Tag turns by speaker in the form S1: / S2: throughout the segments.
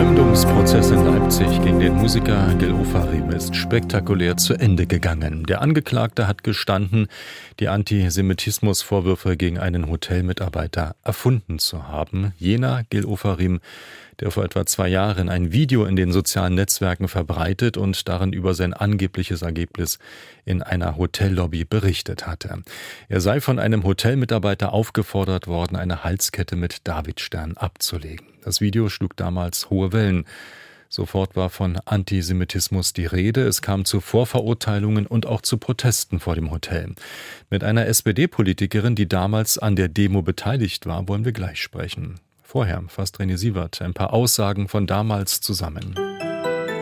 S1: Verleumdungsprozess in Leipzig gegen den Musiker Gil Ofarim ist spektakulär zu Ende gegangen. Der Angeklagte hat gestanden, die Antisemitismusvorwürfe gegen einen Hotelmitarbeiter erfunden zu haben. Jener Gil Ofarim der vor etwa zwei Jahren ein Video in den sozialen Netzwerken verbreitet und darin über sein angebliches Ergebnis in einer Hotellobby berichtet hatte. Er sei von einem Hotelmitarbeiter aufgefordert worden, eine Halskette mit Davidstern abzulegen. Das Video schlug damals hohe Wellen. Sofort war von Antisemitismus die Rede. Es kam zu Vorverurteilungen und auch zu Protesten vor dem Hotel. Mit einer SPD-Politikerin, die damals an der Demo beteiligt war, wollen wir gleich sprechen. Vorher fasst René Sievert ein paar Aussagen von damals zusammen.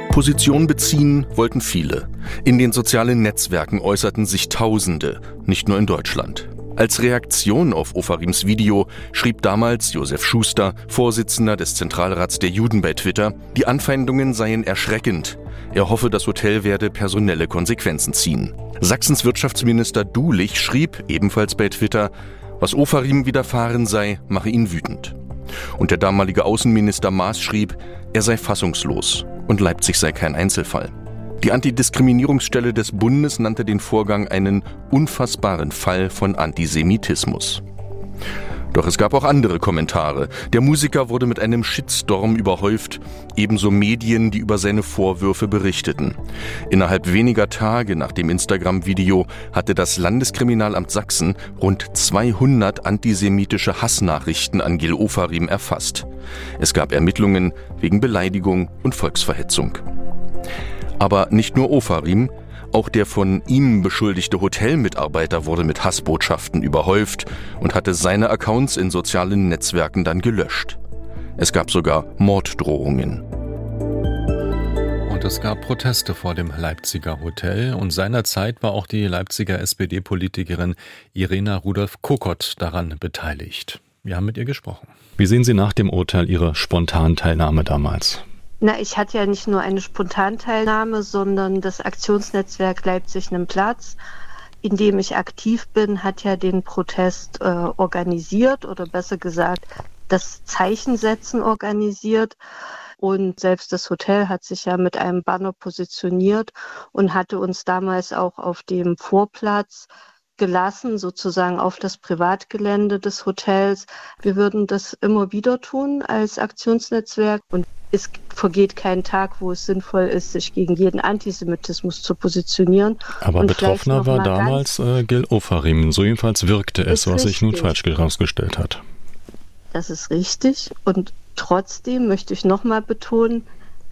S2: Position beziehen wollten viele. In den sozialen Netzwerken äußerten sich Tausende, nicht nur in Deutschland. Als Reaktion auf Ofarims Video schrieb damals Josef Schuster, Vorsitzender des Zentralrats der Juden bei Twitter, die Anfeindungen seien erschreckend. Er hoffe, das Hotel werde personelle Konsequenzen ziehen. Sachsens Wirtschaftsminister Dulich schrieb ebenfalls bei Twitter, was Ofarim widerfahren sei, mache ihn wütend. Und der damalige Außenminister Maas schrieb, er sei fassungslos und Leipzig sei kein Einzelfall. Die Antidiskriminierungsstelle des Bundes nannte den Vorgang einen unfassbaren Fall von Antisemitismus. Doch es gab auch andere Kommentare. Der Musiker wurde mit einem Shitstorm überhäuft, ebenso Medien, die über seine Vorwürfe berichteten. Innerhalb weniger Tage nach dem Instagram-Video hatte das Landeskriminalamt Sachsen rund 200 antisemitische Hassnachrichten an Gil Ofarim erfasst. Es gab Ermittlungen wegen Beleidigung und Volksverhetzung. Aber nicht nur Ofarim, auch der von ihm beschuldigte Hotelmitarbeiter wurde mit Hassbotschaften überhäuft und hatte seine Accounts in sozialen Netzwerken dann gelöscht. Es gab sogar Morddrohungen.
S1: Und es gab Proteste vor dem Leipziger Hotel und seinerzeit war auch die Leipziger SPD-Politikerin Irena Rudolf Kokott daran beteiligt. Wir haben mit ihr gesprochen. Wie sehen Sie nach dem Urteil Ihre Spontanteilnahme damals?
S3: Na, ich hatte ja nicht nur eine Spontanteilnahme, sondern das Aktionsnetzwerk Leipzig nimmt Platz, in dem ich aktiv bin, hat ja den Protest äh, organisiert oder besser gesagt das Zeichensetzen organisiert. Und selbst das Hotel hat sich ja mit einem Banner positioniert und hatte uns damals auch auf dem Vorplatz gelassen, sozusagen auf das Privatgelände des Hotels. Wir würden das immer wieder tun als Aktionsnetzwerk und es vergeht kein Tag, wo es sinnvoll ist, sich gegen jeden Antisemitismus zu positionieren.
S1: Aber Betroffener war damals äh, Gil Ofarim. So jedenfalls wirkte es, was sich nun falsch herausgestellt hat.
S3: Das ist richtig. Und trotzdem möchte ich nochmal betonen,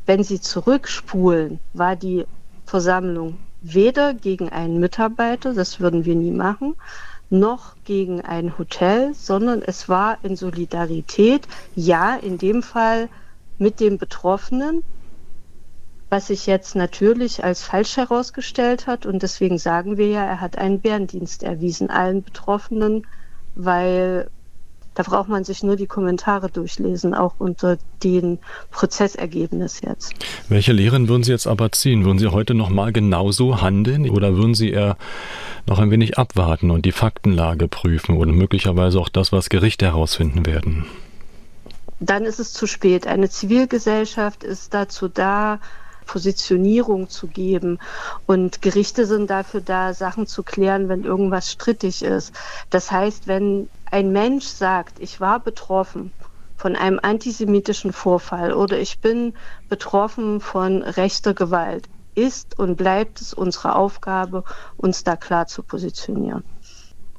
S3: wenn Sie zurückspulen, war die Versammlung weder gegen einen Mitarbeiter, das würden wir nie machen, noch gegen ein Hotel, sondern es war in Solidarität, ja, in dem Fall mit dem Betroffenen, was sich jetzt natürlich als falsch herausgestellt hat. Und deswegen sagen wir ja, er hat einen Bärendienst erwiesen allen Betroffenen, weil da braucht man sich nur die Kommentare durchlesen, auch unter den Prozessergebnis jetzt.
S1: Welche Lehren würden Sie jetzt aber ziehen? Würden Sie heute noch mal genauso handeln oder würden Sie eher noch ein wenig abwarten und die Faktenlage prüfen oder möglicherweise auch das, was Gerichte herausfinden werden?
S3: Dann ist es zu spät. Eine Zivilgesellschaft ist dazu da, Positionierung zu geben. Und Gerichte sind dafür da, Sachen zu klären, wenn irgendwas strittig ist. Das heißt, wenn ein Mensch sagt, ich war betroffen von einem antisemitischen Vorfall oder ich bin betroffen von rechter Gewalt, ist und bleibt es unsere Aufgabe, uns da klar zu positionieren.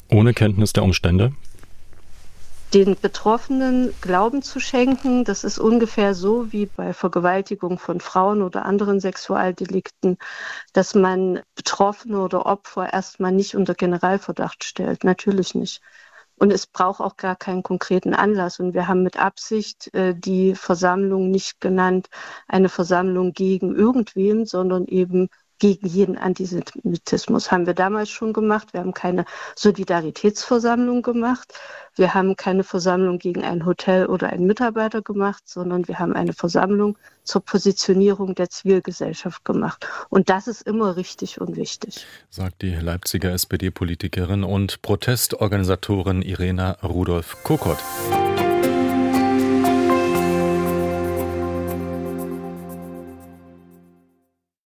S1: Ohne Kenntnis der Umstände?
S3: Den Betroffenen Glauben zu schenken. Das ist ungefähr so wie bei Vergewaltigung von Frauen oder anderen Sexualdelikten, dass man Betroffene oder Opfer erstmal nicht unter Generalverdacht stellt. Natürlich nicht. Und es braucht auch gar keinen konkreten Anlass. Und wir haben mit Absicht äh, die Versammlung nicht genannt, eine Versammlung gegen irgendwen, sondern eben gegen jeden Antisemitismus. Haben wir damals schon gemacht. Wir haben keine Solidaritätsversammlung gemacht. Wir haben keine Versammlung gegen ein Hotel oder einen Mitarbeiter gemacht, sondern wir haben eine Versammlung zur Positionierung der Zivilgesellschaft gemacht. Und das ist immer richtig und wichtig.
S1: Sagt die Leipziger SPD-Politikerin und Protestorganisatorin Irena Rudolf Kokott.